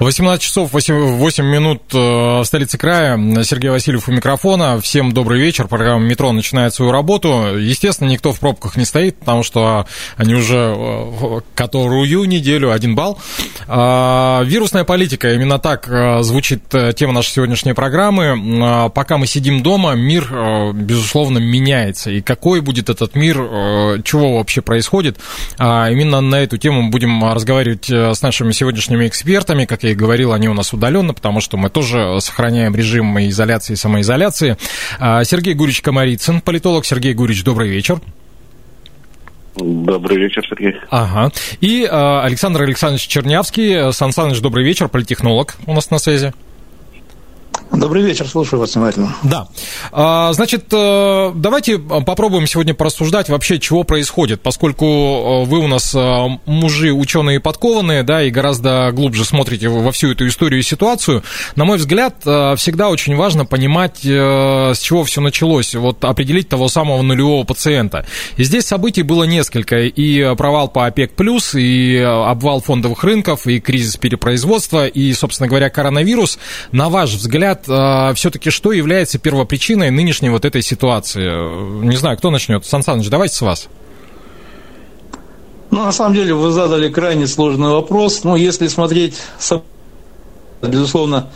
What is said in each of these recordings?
18 часов 8, 8 минут э, в столице края. Сергей Васильев у микрофона. Всем добрый вечер. Программа «Метро» начинает свою работу. Естественно, никто в пробках не стоит, потому что они уже э, которую неделю, один балл. А, вирусная политика, именно так э, звучит тема нашей сегодняшней программы. А, пока мы сидим дома, мир, безусловно, меняется. И какой будет этот мир, чего вообще происходит? А, именно на эту тему будем разговаривать с нашими сегодняшними экспертами, как я и говорил, они у нас удаленно, потому что мы тоже сохраняем режим изоляции и самоизоляции. А, Сергей Гурич Комарицын, политолог. Сергей Гурич, добрый вечер. Добрый вечер, Сергей. Ага. И э, Александр Александрович Чернявский. Сан Саныч, добрый вечер, политехнолог у нас на связи. Добрый вечер, слушаю вас внимательно. Да. А, значит, э, давайте попробуем сегодня порассуждать вообще, чего происходит, поскольку э, вы у нас э, мужи, ученые подкованные, да, и гораздо глубже смотрите во всю эту историю и ситуацию. На мой взгляд, всегда очень важно понимать, с чего все началось, вот определить того самого нулевого пациента. И здесь событий было несколько, и провал по ОПЕК+, и обвал фондовых рынков, и кризис перепроизводства, и, собственно говоря, коронавирус. На ваш взгляд, а, все-таки что является первопричиной нынешней вот этой ситуации? Не знаю, кто начнет. Сан Саныч, давайте с вас. Ну, на самом деле, вы задали крайне сложный вопрос. Но если смотреть, безусловно,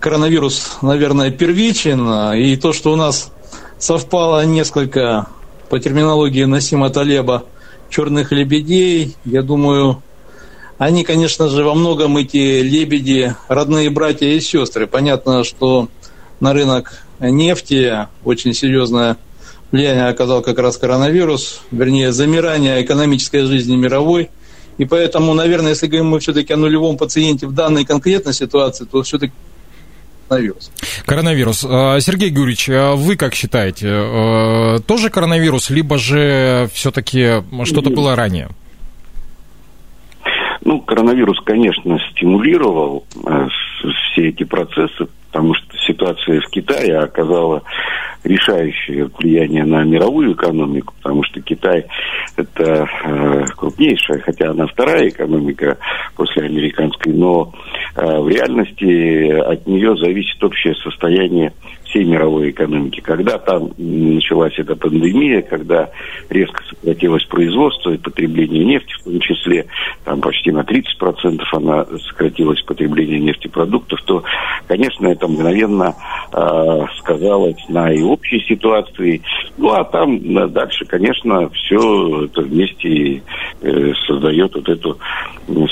коронавирус, наверное, первичен. И то, что у нас совпало несколько, по терминологии Насима Талеба, черных лебедей, я думаю, они, конечно же, во многом эти лебеди родные братья и сестры. Понятно, что на рынок нефти очень серьезное влияние оказал как раз коронавирус, вернее, замирание экономической жизни мировой. И поэтому, наверное, если говорим мы все-таки о нулевом пациенте в данной конкретной ситуации, то все-таки коронавирус. Коронавирус. А, Сергей Гурьевич, а вы как считаете, э, тоже коронавирус, либо же все-таки что-то было ранее? Ну, коронавирус, конечно, стимулировал э, все эти процессы, потому что ситуация в Китае оказала решающее влияние на мировую экономику, потому что Китай это э, крупнейшая, хотя она вторая экономика после американской, но э, в реальности от нее зависит общее состояние всей мировой экономики. Когда там началась эта пандемия, когда резко сократилось производство и потребление нефти, в том числе там почти на 30% она сократилась потребление нефтепродуктов, то, конечно, это мгновенно э, сказалось на и общей ситуации. Ну, а там дальше, конечно, все это вместе создает вот эту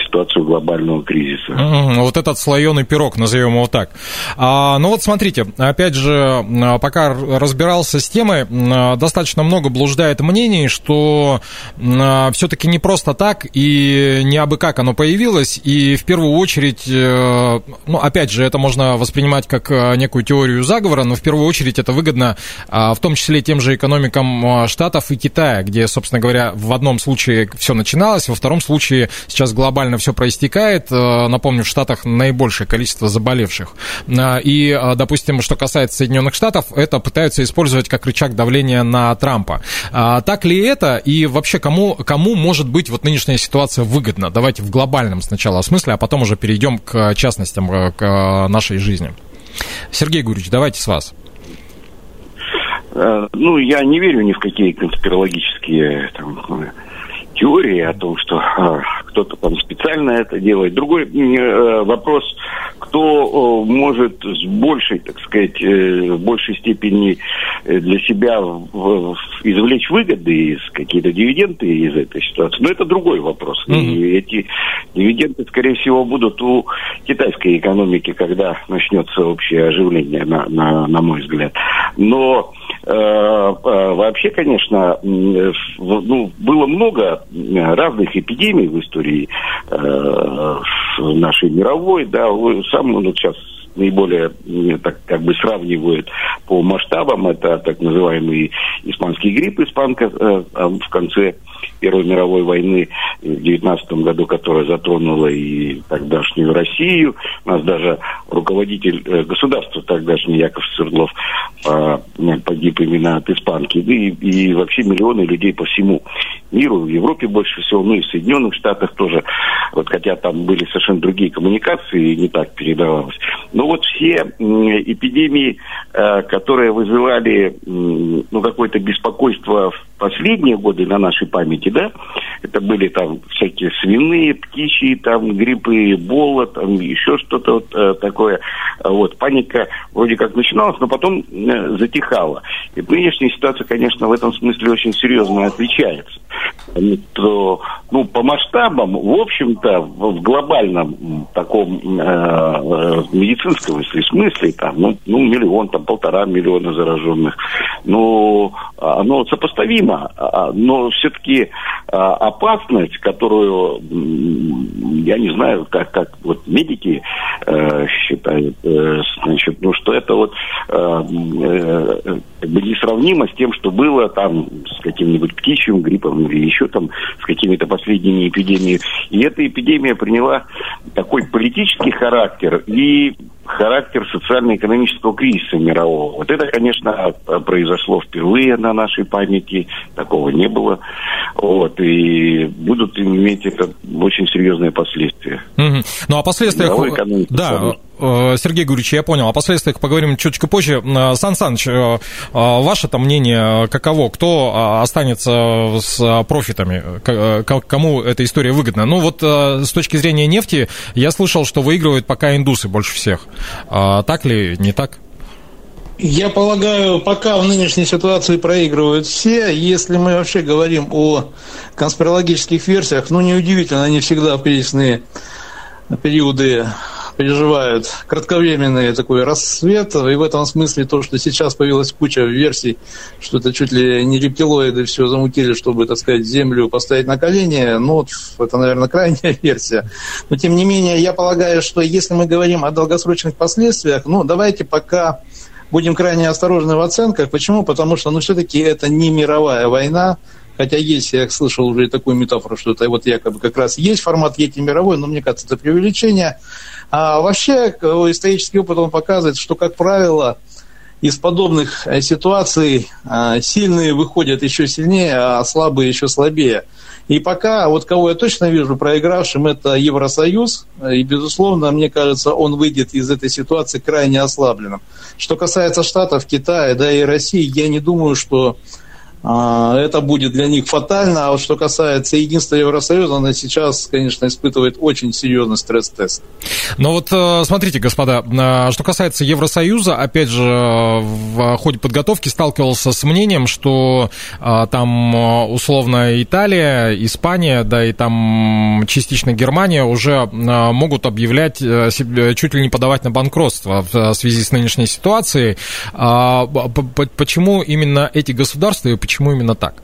ситуацию глобального кризиса. Mm-hmm. Вот этот слоеный пирог, назовем его так. А, ну вот смотрите, опять же, же, пока разбирался с темой, достаточно много блуждает мнений, что все-таки не просто так и не абы как оно появилось, и в первую очередь, э, ну, опять же, это можно воспринимать как э, некую теорию заговора, но в первую очередь это выгодно в том числе тем же экономикам Штатов и Китая, где, собственно говоря, в одном случае все начиналось, во втором случае сейчас глобально все проистекает. Э, напомню, в Штатах наибольшее количество заболевших. И, допустим, что касается Соединенных Штатов это пытаются использовать как рычаг давления на Трампа. Так ли это? И вообще, кому, кому может быть вот нынешняя ситуация выгодна? Давайте в глобальном сначала смысле, а потом уже перейдем к частностям, э, к э, нашей жизни. Сергей Гурьевич, давайте с вас. Э, ну, я не верю ни в какие конспирологические там, теории о том, что э, кто-то там специально это делает. Другой э, вопрос, кто э, может с большей, так сказать, э, в большей степени э, для себя в, в, извлечь выгоды из какие-то дивиденды из этой ситуации. Но это другой вопрос. Mm-hmm. И эти дивиденды, скорее всего, будут у китайской экономики, когда начнется общее оживление, на, на, на мой взгляд. Но э, вообще, конечно, ну, было много разных эпидемий в истории э, нашей мировой, да, сам ну, сейчас наиболее так как бы сравнивают по масштабам. Это так называемый испанский грипп, испанка э, в конце Первой мировой войны в 19 году, которая затронула и тогдашнюю Россию. У нас даже руководитель э, государства тогдашний Яков Свердлов а, погиб именно от испанки. И, и вообще миллионы людей по всему миру, в Европе больше всего, ну и в Соединенных Штатах тоже. Вот хотя там были совершенно другие коммуникации, и не так передавалось. Но вот все эпидемии, э, которые вызывали ну, какое-то беспокойство в последние годы на нашей памяти, да, это были там всякие свиные, птичьи, там гриппы, эбола, там еще что-то вот э, такое. Вот, паника вроде как начиналась, но потом э, затихала. И нынешняя ситуация, конечно, в этом смысле очень серьезно отличается. То, ну, по масштабам, в общем-то, в глобальном таком э, э медицинском если, смысле, там, ну, ну, миллион, там, полтора миллиона зараженных, ну, оно сопоставимо, а, но все-таки а, опасность, которую, я не знаю, как, как вот медики э, считают, э, значит, ну, что это вот э, э, несравнимо с тем, что было там с каким-нибудь птичьим гриппом или еще там с какими-то последними эпидемиями. И эта эпидемия приняла такой политический характер и характер социально-экономического кризиса мирового. Вот это, конечно, произошло впервые на нашей памяти, такого не было. Вот, и будут иметь это очень серьезные последствия. Угу. Ну, а последствия... Да, э, Сергей Гурьевич, я понял. О последствиях поговорим чуть-чуть позже. Э, Сан Саныч, э, ваше там мнение каково? Кто останется с профитами? Кому эта история выгодна? Ну вот с точки зрения нефти, я слышал, что выигрывают пока индусы больше всех. А так ли, не так? Я полагаю, пока в нынешней ситуации проигрывают все, если мы вообще говорим о конспирологических версиях, ну, неудивительно, они всегда в кризисные периоды переживают кратковременный такой рассвет, и в этом смысле то, что сейчас появилась куча версий, что это чуть ли не рептилоиды все замутили, чтобы, так сказать, Землю поставить на колени, ну, это, наверное, крайняя версия. Но, тем не менее, я полагаю, что если мы говорим о долгосрочных последствиях, ну, давайте пока будем крайне осторожны в оценках. Почему? Потому что, ну, все-таки это не мировая война, Хотя есть, я слышал уже такую метафору, что это вот якобы как раз есть формат Ети мировой, но мне кажется, это преувеличение. А вообще исторический опыт он показывает, что, как правило, из подобных э, ситуаций э, сильные выходят еще сильнее, а слабые еще слабее. И пока, вот кого я точно вижу проигравшим, это Евросоюз. И, безусловно, мне кажется, он выйдет из этой ситуации крайне ослабленным. Что касается Штатов, Китая, да и России, я не думаю, что а, это будет для них фатально. А вот что касается единства Евросоюза, она сейчас, конечно, испытывает очень серьезный стресс-тест. Но вот э, смотрите, господа, э, что касается Евросоюза, опять же, в ходе подготовки сталкивался с мнением, что э, там условно Италия, Испания, да и там частично Германия уже могут объявлять, чуть ли не подавать на банкротство в связи с нынешней ситуацией. А, почему именно эти государства и почему именно так?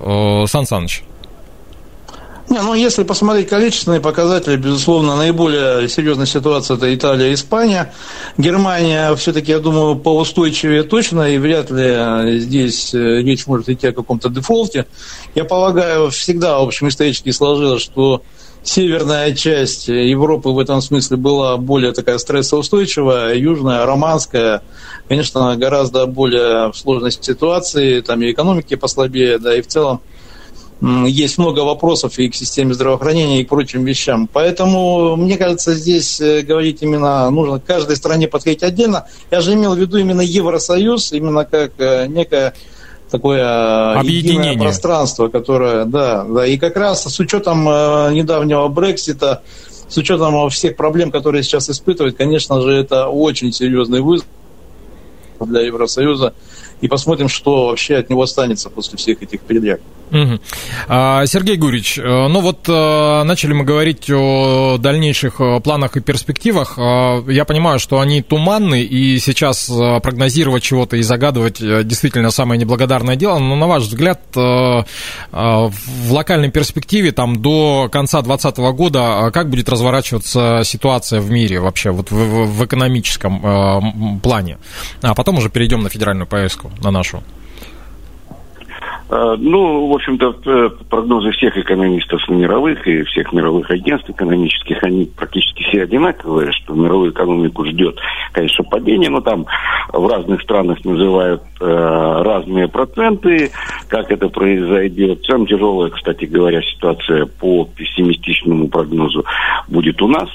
Сан Саныч. Не, ну, если посмотреть количественные показатели, безусловно, наиболее серьезная ситуация – это Италия и Испания. Германия, все-таки, я думаю, поустойчивее точно, и вряд ли здесь э, речь может идти о каком-то дефолте. Я полагаю, всегда, в общем, исторически сложилось, что северная часть Европы в этом смысле была более такая стрессоустойчивая, южная, романская, конечно, гораздо более в сложной ситуации, там и экономики послабее, да, и в целом есть много вопросов и к системе здравоохранения, и к прочим вещам. Поэтому, мне кажется, здесь э, говорить именно нужно каждой стране подходить отдельно. Я же имел в виду именно Евросоюз, именно как э, некая такое э, объединение пространство, которое, да, да, и как раз с учетом э, недавнего Брексита, с учетом всех проблем, которые сейчас испытывают, конечно же, это очень серьезный вызов для Евросоюза. И посмотрим, что вообще от него останется после всех этих передряг. Угу. Сергей Гурич, э, ну вот э, начали мы говорить о дальнейших э, планах и перспективах. Я понимаю, что они туманны, и сейчас прогнозировать чего-то и загадывать действительно самое неблагодарное дело. Но на ваш взгляд, в локальной перспективе там до конца 2020 года как будет разворачиваться ситуация в мире вообще вот в, в экономическом плане? А потом уже перейдем на федеральную повестку, на нашу. Э, ну, в общем-то, э, прогнозы всех экономистов мировых и всех мировых агентств экономических, они практически все одинаковые, что мировую экономику ждет, конечно, падение, но там в разных странах называют э, разные проценты, как это произойдет. Самая тяжелая, кстати говоря, ситуация по пессимистичному прогнозу будет у нас.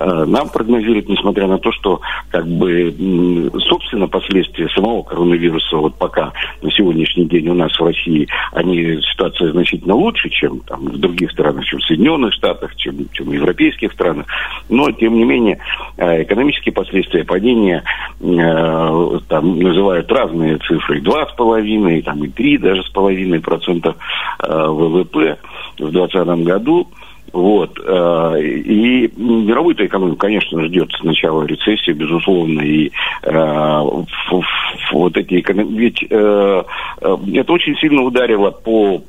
Э, нам прогнозируют, несмотря на то, что как бы собственно последствия самого коронавируса вот пока на сегодняшний день у нас в России России, они ситуация значительно лучше, чем там, в других странах, чем в Соединенных Штатах, чем, чем в европейских странах. Но, тем не менее, э, экономические последствия падения э, там называют разные цифры. Два с половиной, там и три даже с половиной процента э, ВВП в 2020 году. Вот. Э, и мировую экономику, конечно, ждет сначала рецессия, безусловно, и э, вот эти экономики... Ведь э, это очень сильно ударило по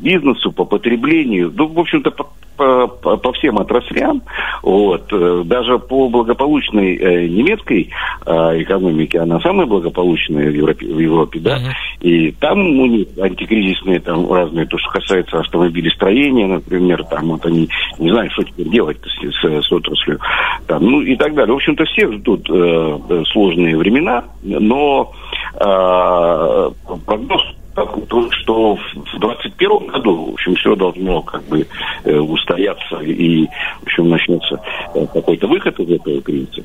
бизнесу, по потреблению, ну, в общем-то, по, по, по всем отраслям. Вот. Даже по благополучной э, немецкой э, экономике, она самая благополучная в Европе, в Европе да, uh-huh. и там у них антикризисные там разные, то, что касается автомобилестроения, например, там вот они не знают, что теперь делать с, с, с отраслью, там, ну и так далее. В общем-то, все ждут э, сложные времена, но э, прогноз что в 2021 году, в общем, все должно как бы э, устояться и, в общем, начнется э, какой-то выход из этого кризиса.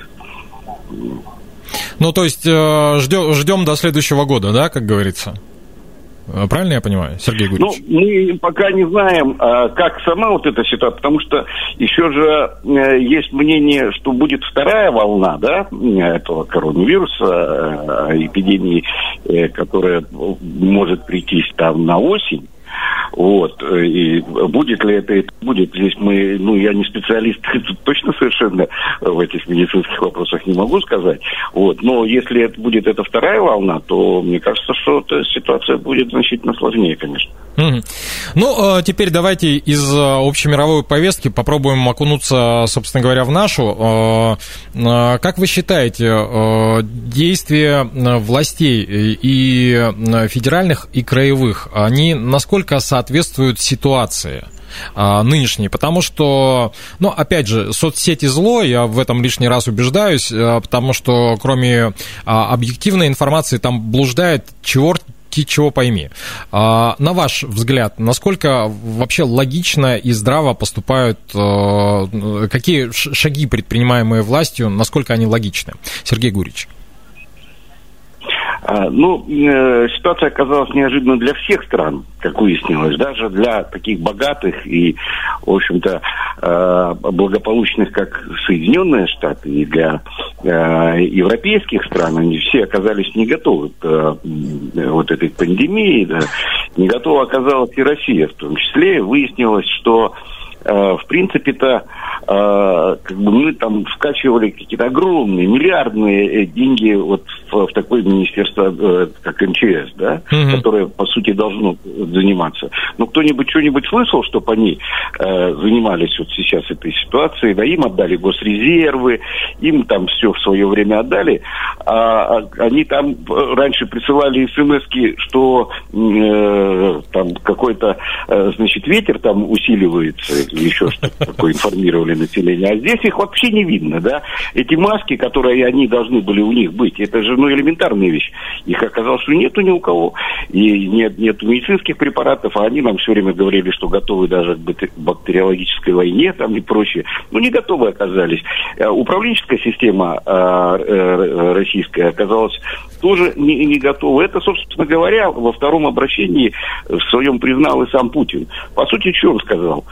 Ну, то есть э, ждем, ждем до следующего года, да, как говорится? Э, правильно я понимаю, Сергей Гурьевич? Ну, мы пока не знаем, а, как сама вот эта ситуация, потому что еще же э, есть мнение, что будет вторая волна, да, этого коронавируса, э, эпидемии, которая может прийти там на осень. Вот. И будет ли это, это будет. Здесь мы, ну, я не специалист, точно совершенно в этих медицинских вопросах не могу сказать. Вот. Но если это будет эта вторая волна, то мне кажется, что ситуация будет значительно сложнее, конечно. Ну, а теперь давайте из а, общемировой повестки попробуем окунуться, собственно говоря, в нашу. Как вы считаете, действия властей и федеральных, и краевых, они насколько соответствуют ситуации? нынешней, потому что, ну, опять же, соцсети зло, я в этом лишний раз убеждаюсь, потому что кроме объективной информации там блуждает черт чего пойми. А, на ваш взгляд, насколько вообще логично и здраво поступают, какие шаги, предпринимаемые властью, насколько они логичны? Сергей Гурич. А, ну, э, ситуация оказалась неожиданной для всех стран, как выяснилось, даже для таких богатых и, в общем-то, э, благополучных, как Соединенные Штаты, и для э, европейских стран, они все оказались не готовы к вот этой пандемии, да. не готова оказалась и Россия в том числе. Выяснилось, что в принципе-то как бы мы там вкачивали какие-то огромные, миллиардные деньги вот в, такое министерство, э, как МЧС, да, угу. которое, по сути, должно заниматься. Но кто-нибудь что-нибудь слышал, чтобы они э, занимались вот сейчас этой ситуацией, да, им отдали госрезервы, им там все в свое время отдали, а, а они там раньше присылали смс что э, там какой-то, э, значит, ветер там усиливается, или еще что-то такое информировали населения. А здесь их вообще не видно, да. Эти маски, которые они должны были у них быть, это же, ну, элементарная вещь. Их оказалось, что нету ни у кого. И нет, нет медицинских препаратов, а они нам все время говорили, что готовы даже к бактериологической войне там и прочее. Ну, не готовы оказались. Э, управленческая система э, э, российская оказалась тоже не, не готова. Это, собственно говоря, во втором обращении в своем признал и сам Путин. По сути, что он сказал?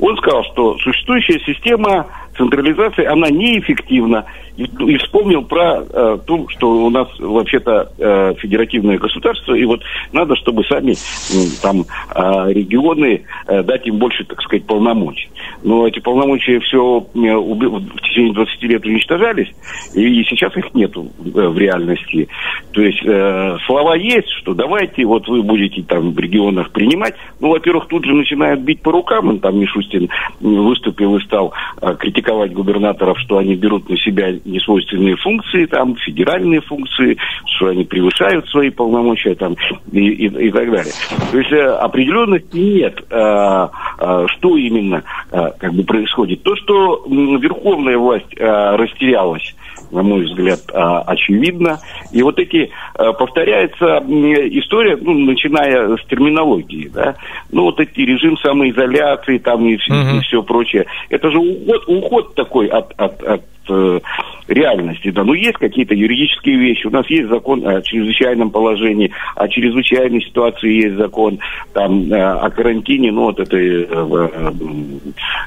Он сказал, что существующая система централизация, она неэффективна. И, и вспомнил про э, то, что у нас вообще-то э, федеративное государство, и вот надо, чтобы сами э, там э, регионы э, дать им больше, так сказать, полномочий. Но эти полномочия все э, в течение 20 лет уничтожались, и, и сейчас их нету э, в реальности. То есть э, слова есть, что давайте, вот вы будете там в регионах принимать. Ну, во-первых, тут же начинают бить по рукам, там Мишустин выступил и стал э, критиковать губернаторов, что они берут на себя несвойственные функции, там, федеральные функции, что они превышают свои полномочия, там, и, и, и так далее. То есть э, определенности нет, э, э, что именно как бы происходит. То, что верховная власть растерялась, на мой взгляд, очевидно. И вот эти повторяется история, ну, начиная с терминологии, да, ну, вот эти режим самоизоляции там и, uh-huh. и все прочее. Это же уход, уход такой от, от, от э, реальности. Да. Ну, есть какие-то юридические вещи. У нас есть закон о чрезвычайном положении, о чрезвычайной ситуации есть закон там, э, о карантине, ну, вот этой э, э,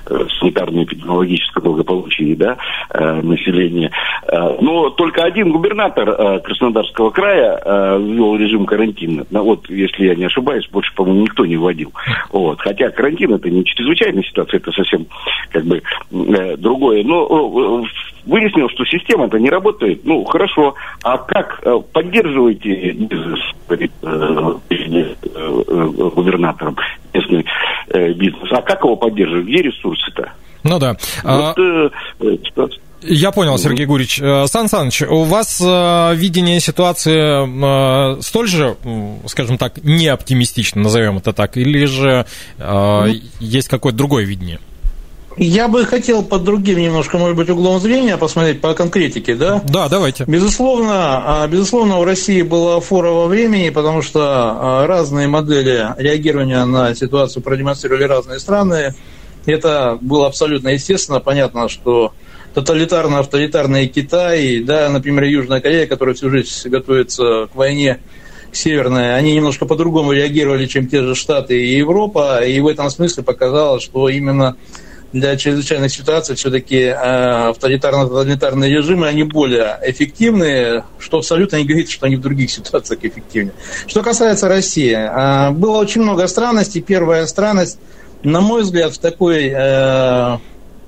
э, санитарно-эпидемиологическом благополучии да, э, населения. Э, но только один губернатор э, Краснодарского края э, ввел режим карантина. Ну, вот, если я не ошибаюсь, больше, по-моему, никто не вводил. Вот. Хотя карантин это не чрезвычайная ситуация, это совсем как бы э, другое. Но э, выяснил, что система-то не работает. Ну, хорошо. А как э, поддерживаете бизнес э, э, губернатором местный бизнес? А как его поддерживать? Где ресурсы-то? Ну да. Вот, а... Я понял, Сергей Гурич. Сан Саныч, у вас видение ситуации столь же, скажем так, не оптимистично, назовем это так, или же есть какое-то другое видение? Я бы хотел под другим немножко, может быть, углом зрения посмотреть по конкретике, да? Да, давайте. Безусловно, а, безусловно, у России была фора во времени, потому что а, разные модели реагирования на ситуацию продемонстрировали разные страны. Это было абсолютно естественно. Понятно, что тоталитарно-авторитарный Китай, да, например, Южная Корея, которая всю жизнь готовится к войне северная, они немножко по-другому реагировали, чем те же Штаты и Европа, и в этом смысле показалось, что именно для чрезвычайных ситуаций все-таки э, авторитарно-тоталитарные режимы, они более эффективны, что абсолютно не говорит, что они в других ситуациях эффективнее. Что касается России, э, было очень много странностей. Первая странность, на мой взгляд, в такой э,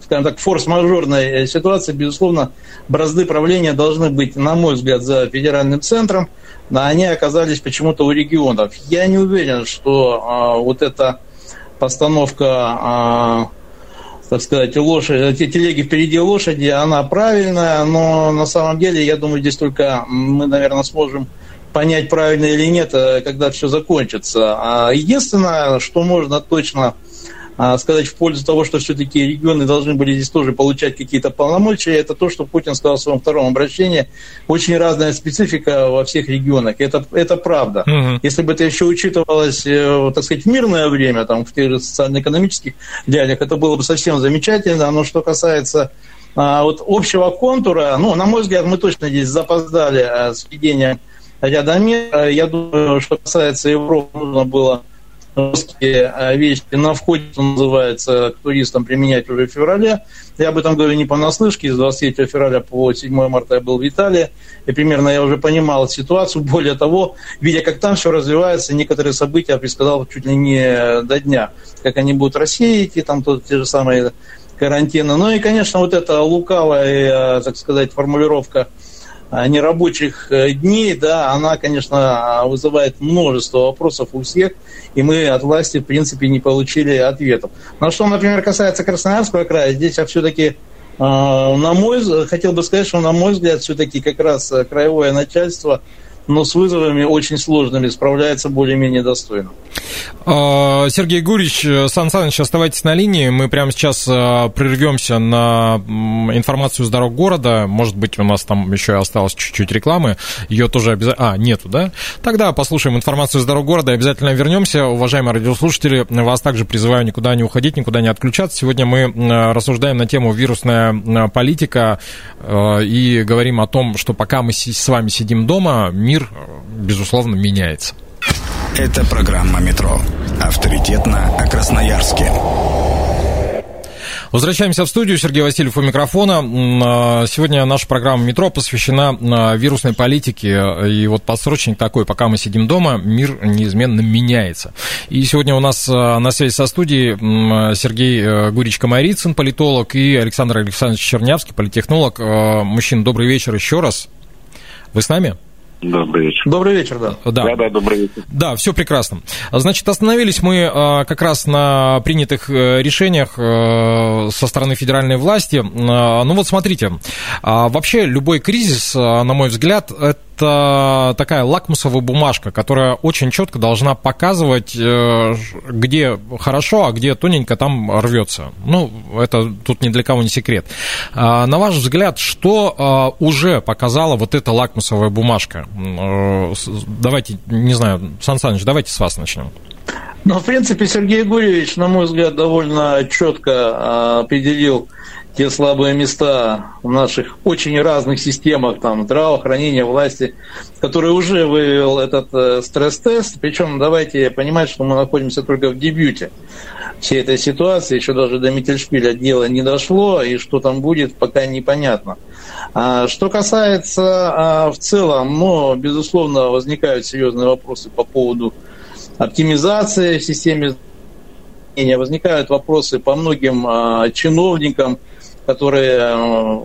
скажем так, форс-мажорной ситуации, безусловно, бразды правления должны быть, на мой взгляд, за федеральным центром, но они оказались почему-то у регионов. Я не уверен, что вот эта постановка так сказать, лошадь, телеги впереди лошади, она правильная, но на самом деле, я думаю, здесь только мы, наверное, сможем понять, правильно или нет, э, когда все закончится. А единственное, что можно точно сказать в пользу того, что все-таки регионы должны были здесь тоже получать какие-то полномочия, это то, что Путин сказал в своем втором обращении. Очень разная специфика во всех регионах. Это, это правда. Угу. Если бы это еще учитывалось, э, так сказать, в мирное время, там, в тех же социально-экономических реалиях, это было бы совсем замечательно. Но что касается а, вот общего контура, ну, на мой взгляд, мы точно здесь запоздали а, с введением ряда мер. Я думаю, что касается Европы, нужно было жесткие э, вещи на входе, что называется, к туристам применять уже в феврале. Я об этом говорю не понаслышке. С 23 февраля по 7 марта я был в Италии. И примерно я уже понимал ситуацию. Более того, видя, как там все развивается, некоторые события предсказал чуть ли не до дня. Как они будут рассеять, и там то, те же самые карантины. Ну и, конечно, вот эта лукавая, э, так сказать, формулировка – нерабочих э, дней, да, она, конечно, вызывает множество вопросов у всех, и мы от власти, в принципе, не получили ответов. Но что, например, касается Красноярского края, здесь я все-таки, а, на мой, хотел бы сказать, что, на мой взгляд, все-таки как раз краевое начальство – но с вызовами очень сложными справляется более-менее достойно. А, Сергей Гурич, Сан Саныч, оставайтесь на линии. Мы прямо сейчас а, прервемся на информацию с дорог города. Может быть, у нас там еще осталось чуть-чуть рекламы. Ее тоже обязательно... А, нету, да? Тогда послушаем информацию с дорог города и обязательно вернемся. Уважаемые радиослушатели, вас также призываю никуда не уходить, никуда не отключаться. Сегодня мы рассуждаем на тему вирусная политика и говорим о том, что пока мы с вами сидим дома, мир, безусловно, меняется. Это программа «Метро». Авторитетно о Красноярске. Возвращаемся в студию. Сергей Васильев у микрофона. А, сегодня наша программа «Метро» посвящена а, вирусной политике. И вот подсрочник такой, пока мы сидим дома, мир неизменно меняется. И сегодня у нас а, на связи со студией Сергей э, Гурич-Комарицын, политолог, и Александр Александрович Чернявский, политехнолог. Мужчина, добрый вечер еще раз. Вы с нами? Добрый вечер. Добрый вечер, да. Да, да, да добрый вечер. Да, все прекрасно. Значит, остановились мы а, как раз на принятых э, решениях э, со стороны федеральной власти. А, ну вот смотрите, а, вообще любой кризис, на мой взгляд, это это такая лакмусовая бумажка, которая очень четко должна показывать, э, где хорошо, а где тоненько там рвется. Ну, это тут ни для кого не секрет. А, на ваш взгляд, что а, уже показала вот эта лакмусовая бумажка? Э, давайте, не знаю, Сан Саныч, давайте с вас начнем. Ну, в принципе, Сергей Гурьевич, на мой взгляд, довольно четко а, определил те слабые места в наших очень разных системах, там, здравоохранения, власти, который уже вывел этот э, стресс-тест. Причем давайте понимать, что мы находимся только в дебюте всей этой ситуации, еще даже до Миттельшпиля дело не дошло, и что там будет, пока непонятно. А, что касается а, в целом, ну, безусловно, возникают серьезные вопросы по поводу оптимизации в системе возникают вопросы по многим а, чиновникам, которые, э,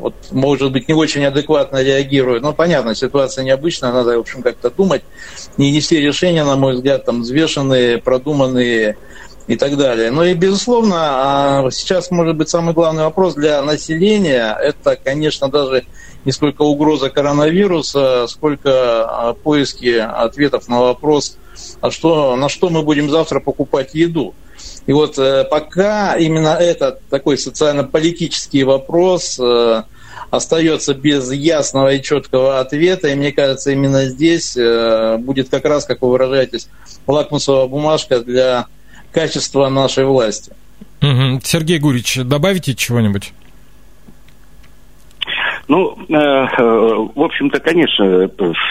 вот, может быть, не очень адекватно реагируют. Но понятно, ситуация необычная, надо, в общем, как-то думать. И не все решения, на мой взгляд, там взвешенные, продуманные и так далее. Но и, безусловно, а, сейчас, может быть, самый главный вопрос для населения, это, конечно, даже не сколько угроза коронавируса, сколько а, поиски ответов на вопрос, а что, на что мы будем завтра покупать еду. И вот э, пока именно этот такой социально-политический вопрос э, остается без ясного и четкого ответа, и мне кажется, именно здесь э, будет как раз, как вы выражаетесь, лакмусовая бумажка для качества нашей власти. Сергей Гурич, добавите чего-нибудь? Ну, э, э, в общем-то, конечно,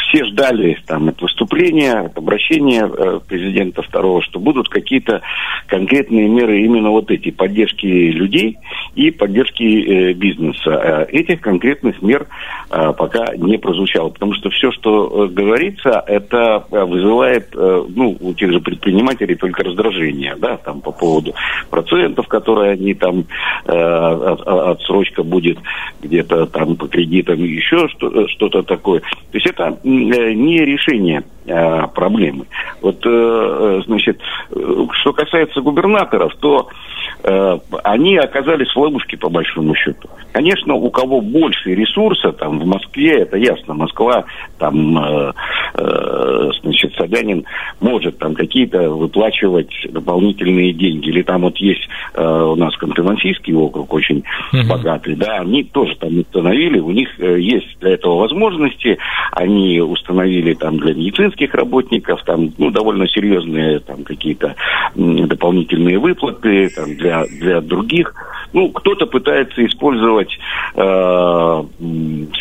все ждали там это выступление, это обращение э, президента второго, что будут какие-то конкретные меры именно вот эти поддержки людей и поддержки э, бизнеса. Э, этих конкретных мер э, пока не прозвучало, потому что все, что говорится, это вызывает, э, ну, у тех же предпринимателей только раздражение, да, там по поводу процентов, которые они там э, от, отсрочка будет где-то там по кредитам, еще э, что-то такое. То есть это э, не решение э, проблемы. Вот, значит, что касается губернаторов, то они оказались в ловушке, по большому счету. Конечно, у кого больше ресурса, там, в Москве, это ясно, Москва, там, значит, Собянин может там какие-то выплачивать дополнительные деньги. Или там вот есть у нас Ханты-Мансийский округ очень uh-huh. богатый, да, они тоже там установили у них э, есть для этого возможности. Они установили там для медицинских работников там, ну, довольно серьезные там какие-то дополнительные выплаты там, для, для других. Ну, кто-то пытается использовать э,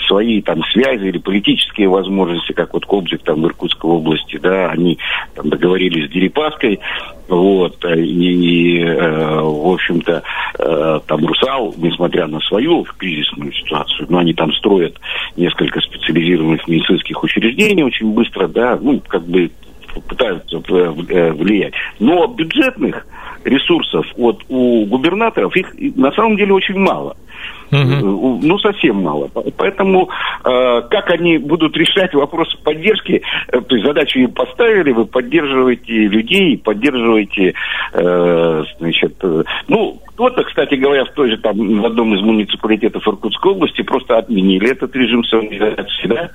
свои там связи или политические возможности, как вот Кобзик там Иркутской области, да, они там договорились с Дерипаской, вот, и, э, в общем-то, э, там Русал, несмотря на свою кризисную ситуацию, но они там строят несколько специализированных медицинских учреждений очень быстро, да, ну, как бы пытаются э, влиять. Но бюджетных ресурсов вот у губернаторов их на самом деле очень мало. Угу. Ну, совсем мало. Поэтому э, как они будут решать вопрос поддержки, э, то есть задачу им поставили, вы поддерживаете людей, поддерживаете, э, значит, э, ну, кто-то, кстати говоря, в той же там, в одном из муниципалитетов Иркутской области просто отменили этот режим самоизоляции, да.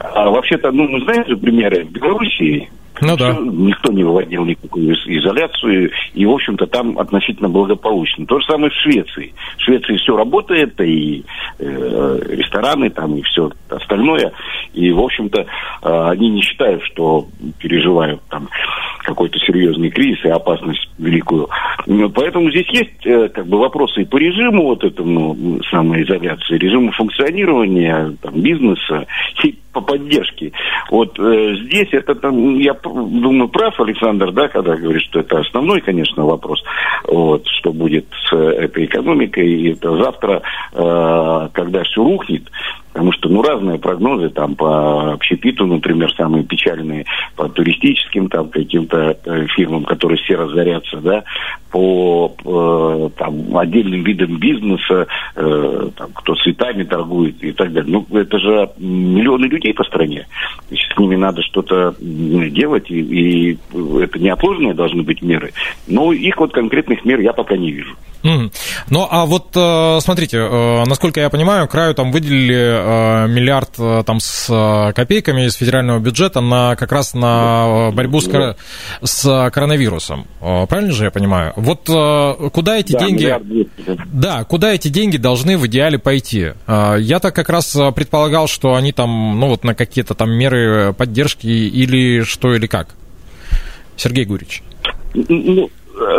А вообще-то, ну, мы знаем же примеры в Белоруссии, ну, да. Никто не выводил никакую изоляцию, и, в общем-то, там относительно благополучно. То же самое в Швеции. В Швеции все работает, и э, рестораны там, и все остальное. И, в общем-то, э, они не считают, что переживают там какой-то серьезный кризис и опасность великую. Поэтому здесь есть э, как бы вопросы и по режиму вот этому самоизоляции, режиму функционирования там, бизнеса, и по, под, поддержки. Вот э, здесь это, там, я думаю, прав Александр, да, когда говорит, что это основной, конечно, вопрос, вот, что будет с этой экономикой, и это завтра, э, когда все рухнет, Потому что, ну, разные прогнозы, там, по общепиту, например, самые печальные, по туристическим, там, каким-то э, фирмам, которые все разорятся, да, по, э, там, отдельным видам бизнеса, э, там, кто цветами торгует и так далее. Ну, это же миллионы людей по стране. Значит, с ними надо что-то делать, и, и это неотложные должны быть меры. Но их вот конкретных мер я пока не вижу. Mm. Ну, а вот э, смотрите, э, насколько я понимаю, краю там выделили э, миллиард там с копейками из федерального бюджета на как раз на борьбу с, с коронавирусом. Правильно же я понимаю? Вот куда эти да, деньги... Да, куда эти деньги должны в идеале пойти? Я так как раз предполагал, что они там, ну вот на какие-то там меры поддержки или что или как. Сергей Гурич. Ну,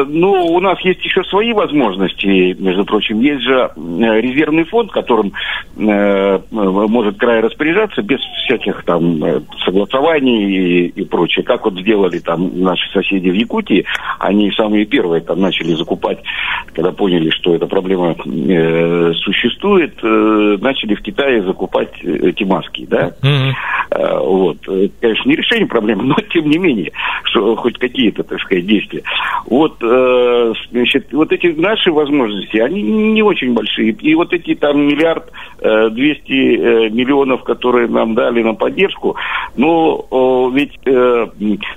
ну, у нас есть еще свои возможности, между прочим. Есть же э, резервный фонд, которым э, может край распоряжаться без всяких там э, согласований и, и прочее. Как вот сделали там наши соседи в Якутии, они самые первые там начали закупать, когда поняли, что эта проблема э, существует, э, начали в Китае закупать эти маски, да. Mm-hmm. Э, вот. Конечно, не решение проблемы, но тем не менее, что хоть какие-то, так сказать, действия. Вот вот, э, значит, вот эти наши возможности, они не очень большие. И вот эти там миллиард э, двести э, миллионов, которые нам дали на поддержку, ну, ведь э,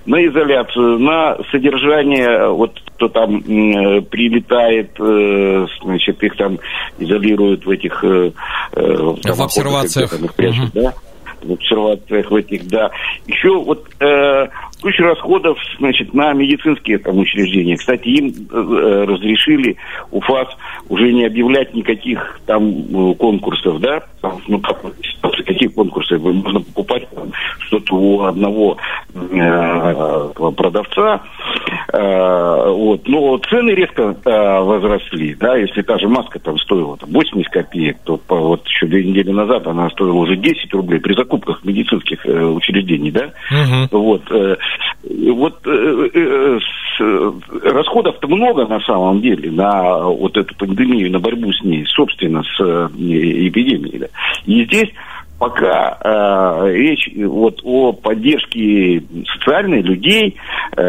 на изоляцию, на содержание, вот кто там э, прилетает, э, значит, их там изолируют в этих... Э, в обсервациях. Прячут, угу. да? В обсервациях в этих, да. Еще вот э, куча расходов, значит, на медицинские там учреждения. Кстати, им э, разрешили УФАС уже не объявлять никаких там э, конкурсов, да, ну как, какие конкурсы, можно покупать там, что-то у одного э, продавца, э, вот, но цены резко э, возросли, да, если та же маска там стоила там, 80 копеек, то по, вот еще две недели назад она стоила уже 10 рублей. При закупках медицинских э, учреждений, да, угу. вот, э, вот э, э, э, расходов-то много на самом деле на вот эту пандемию, на борьбу с ней, собственно, с э, эпидемией, да. и здесь пока э, речь вот о поддержке социальной людей э,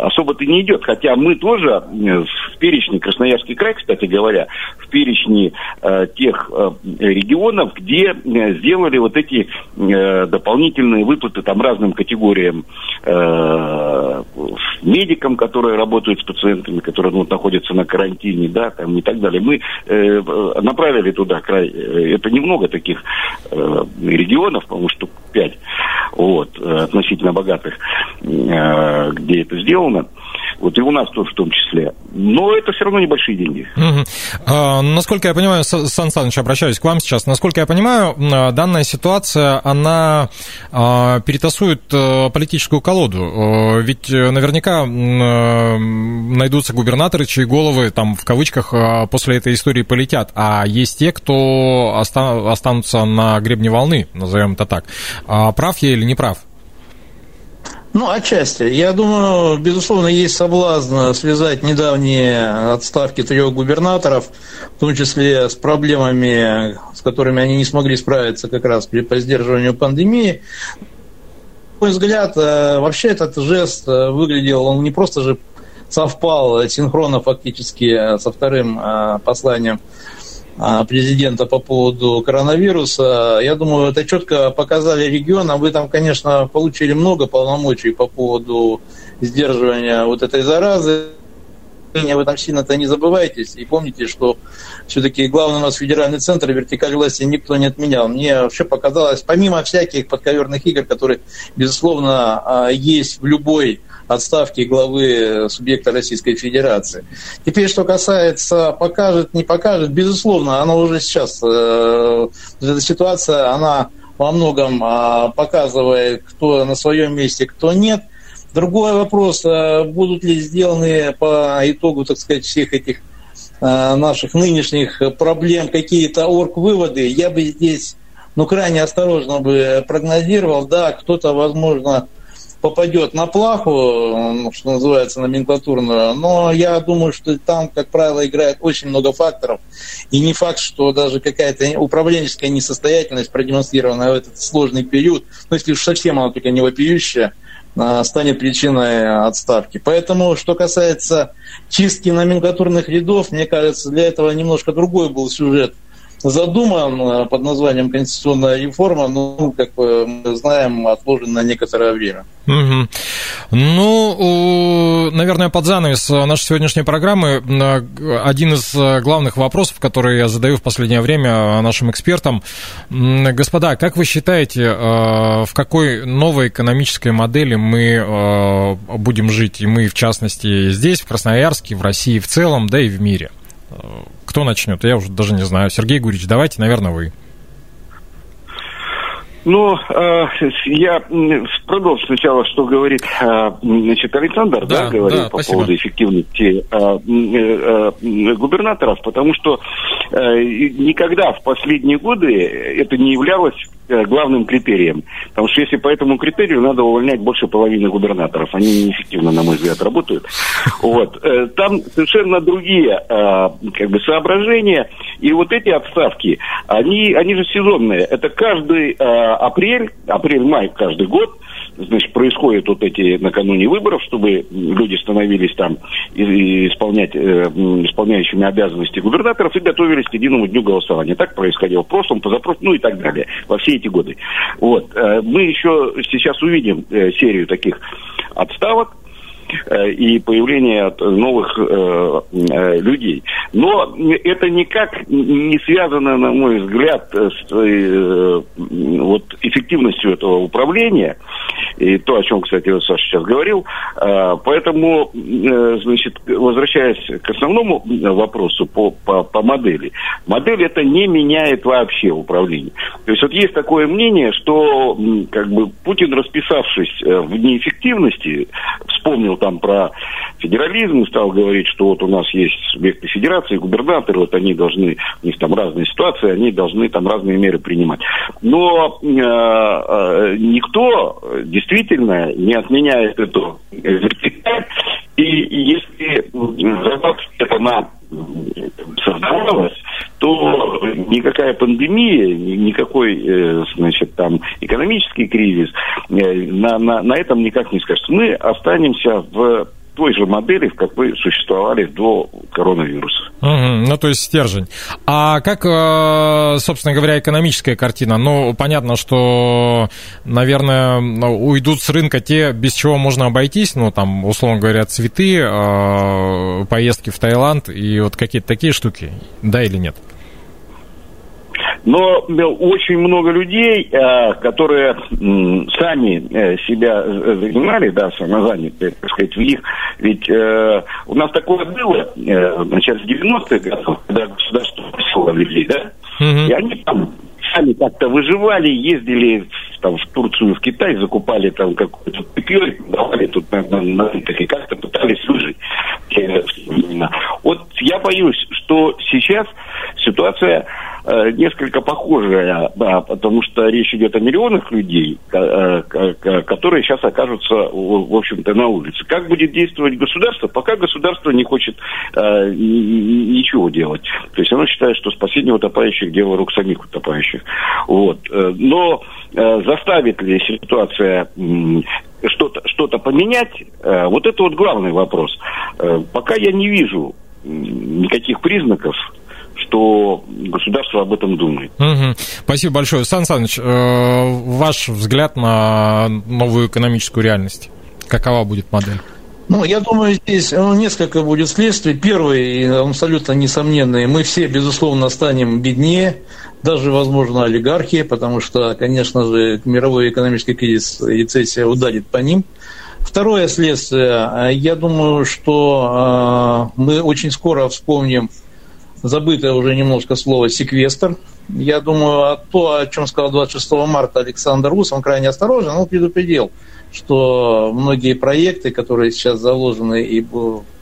особо-то не идет. Хотя мы тоже в перечне Красноярский край, кстати говоря, в перечне э, тех э, регионов, где э, сделали вот эти э, дополнительные выплаты там разным категориям э, медикам, которые работают с пациентами, которые ну, находятся на карантине, да, там и так далее. Мы э, направили туда край. Э, это немного таких Э, регионов, по-моему, штук пять, вот, э, относительно богатых, э, где это сделано. Вот и у нас тоже в том числе. Но это все равно небольшие деньги. Угу. А, насколько я понимаю, Сан Саныч, обращаюсь к вам сейчас. Насколько я понимаю, данная ситуация, она а, перетасует политическую колоду. Ведь наверняка найдутся губернаторы, чьи головы там в кавычках после этой истории полетят. А есть те, кто останутся на гребне волны, назовем это так. А прав я или не прав? Ну, отчасти. Я думаю, безусловно, есть соблазн связать недавние отставки трех губернаторов, в том числе с проблемами, с которыми они не смогли справиться как раз при сдерживанию пандемии. На мой взгляд, э, вообще этот жест э, выглядел, он не просто же совпал синхронно фактически со вторым э, посланием президента по поводу коронавируса. Я думаю, это четко показали регионам. Вы там, конечно, получили много полномочий по поводу сдерживания вот этой заразы. Вы там сильно-то не забывайтесь и помните, что все-таки главный у нас федеральный центр, вертикаль власти никто не отменял. Мне вообще показалось, помимо всяких подковерных игр, которые, безусловно, а, есть в любой отставки главы субъекта Российской Федерации. Теперь, что касается покажет, не покажет, безусловно, она уже сейчас, э, эта ситуация, она во многом э, показывает, кто на своем месте, кто нет. Другой вопрос, э, будут ли сделаны по итогу, так сказать, всех этих э, наших нынешних проблем какие-то орг-выводы. Я бы здесь ну, крайне осторожно бы прогнозировал. Да, кто-то, возможно, попадет на плаху, что называется, номенклатурную, но я думаю, что там, как правило, играет очень много факторов, и не факт, что даже какая-то управленческая несостоятельность, продемонстрированная в этот сложный период, ну, если уж совсем она только не вопиющая, а, станет причиной отставки. Поэтому, что касается чистки номенклатурных рядов, мне кажется, для этого немножко другой был сюжет – задуман под названием конституционная реформа, ну, как мы знаем, отложен на некоторое время. Ну, наверное, под занавес нашей сегодняшней программы один из главных вопросов, которые я задаю в последнее время нашим экспертам. Господа, как вы считаете, в какой новой экономической модели мы будем жить, и мы, в частности, здесь, в Красноярске, в России в целом, да и в мире? Кто начнет? Я уже даже не знаю. Сергей Гурич, давайте, наверное, вы. Ну, э, я продолжу сначала, что говорит э, значит, Александр, да, да говорил да, по спасибо. поводу эффективности э, губернаторов, потому что никогда в последние годы это не являлось главным критерием. Потому что если по этому критерию надо увольнять больше половины губернаторов. Они неэффективно, на мой взгляд, работают. Вот. Э, там совершенно другие э, как бы, соображения. И вот эти отставки, они, они же сезонные. Это каждый апрель, апрель-май каждый год – значит, происходят вот эти накануне выборов, чтобы люди становились там исполнять, э, исполняющими обязанности губернаторов и готовились к единому дню голосования. Так происходило в прошлом, позапрошлом, ну и так далее, во все эти годы. Вот. Э, мы еще сейчас увидим э, серию таких отставок, и появление новых э, э, людей. Но это никак не связано, на мой взгляд, с вот, эффективностью этого управления. И то, о чем, кстати, Саша сейчас говорил. Поэтому, значит, возвращаясь к основному вопросу по, по, по модели. Модель это не меняет вообще управление. То есть вот есть такое мнение, что как бы Путин, расписавшись в неэффективности, вспомнил там про федерализм и стал говорить, что вот у нас есть субъекты федерации, губернаторы, вот они должны, у них там разные ситуации, они должны там разные меры принимать. Но э, э, никто действительно не отменяет эту вертикаль, и если зарплата она создавалась, то никакая пандемия, никакой, э, значит, там, экономический кризис э, на, на, на этом никак не скажется. Мы останемся в той же модели, в какой существовали до коронавируса. Угу, ну, то есть стержень. А как, э, собственно говоря, экономическая картина? Ну, понятно, что, наверное, уйдут с рынка те, без чего можно обойтись, ну, там, условно говоря, цветы, поездки в Таиланд и вот какие-то такие штуки, да или нет? Но очень много людей, э, которые сами э, себя занимали, да, самозанятые, так сказать, в них, ведь э, у нас такое было в начале 90-х годов, когда государство посылало людей, да, и они там сами как-то выживали, ездили там, в Турцию, в Китай, закупали там какой-то питье, давали тут на, на, на и как-то пытались выжить. Вот я боюсь, что сейчас ситуация несколько похожая, да, потому что речь идет о миллионах людей, э, которые сейчас окажутся, в общем-то, на улице. Как будет действовать государство? Пока государство не хочет э, ничего делать. То есть оно считает, что спасение утопающих – дело рук самих утопающих. Вот. Но заставит ли ситуация что-то что поменять, вот это вот главный вопрос. Пока я не вижу никаких признаков что государство об этом думает. Угу. Спасибо большое. Сан Саныч, э, ваш взгляд на новую экономическую реальность. Какова будет модель? Ну, я думаю, здесь ну, несколько будет следствий. Первый, абсолютно несомненный, мы все, безусловно, станем беднее, даже, возможно, олигархи, потому что, конечно же, мировой экономический кризис, рецессия ударит по ним. Второе следствие, я думаю, что э, мы очень скоро вспомним забытое уже немножко слово «секвестр». Я думаю, а то, о чем сказал 26 марта Александр Рус, он крайне осторожен, он предупредил, что многие проекты, которые сейчас заложены и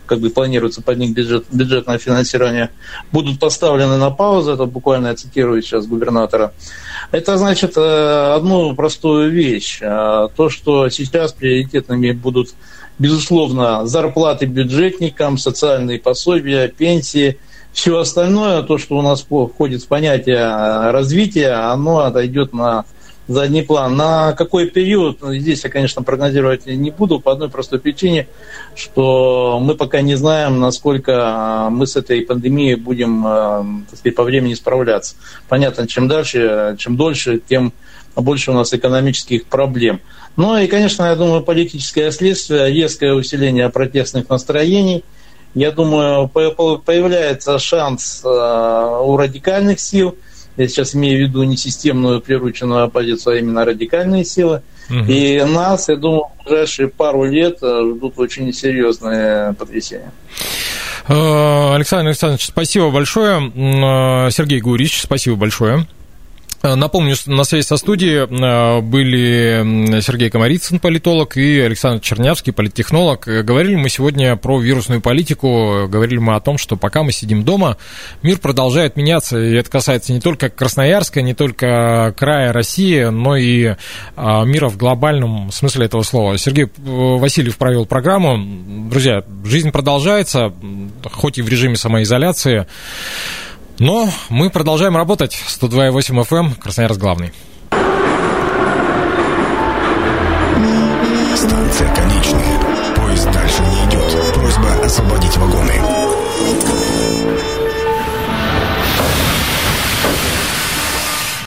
как бы планируется под них бюджет, бюджетное финансирование, будут поставлены на паузу. Это буквально я цитирую сейчас губернатора. Это значит э, одну простую вещь. Э, то, что сейчас приоритетными будут, безусловно, зарплаты бюджетникам, социальные пособия, пенсии – все остальное, то, что у нас входит в понятие развития, оно отойдет на задний план. На какой период, ну, здесь я, конечно, прогнозировать не буду по одной простой причине, что мы пока не знаем, насколько мы с этой пандемией будем э, так сказать, по времени справляться. Понятно, чем дальше, чем дольше, тем больше у нас экономических проблем. Ну и, конечно, я думаю, политическое следствие, резкое усиление протестных настроений – я думаю, появляется шанс э, у радикальных сил, я сейчас имею в виду не системную прирученную оппозицию, а именно радикальные силы. Угу. И нас, я думаю, в ближайшие пару лет э, ждут очень серьезные потрясения. Э, Александр Александрович, спасибо большое. Сергей Гурич, спасибо большое. Э, напомню, на связи со студией э, были Сергей Комарицын, политолог, и Александр Чернявский, политтехнолог. Э, говорили мы сегодня про вирусную политику, говорили мы о том, что пока мы сидим дома, мир продолжает меняться, и это касается не только Красноярска, не только края России, но и мира в глобальном смысле этого слова. Сергей Васильев провел программу. Друзья, жизнь продолжается, хоть и в режиме самоизоляции. Но мы продолжаем работать. 102,8 FM, эм, Красноярск главный.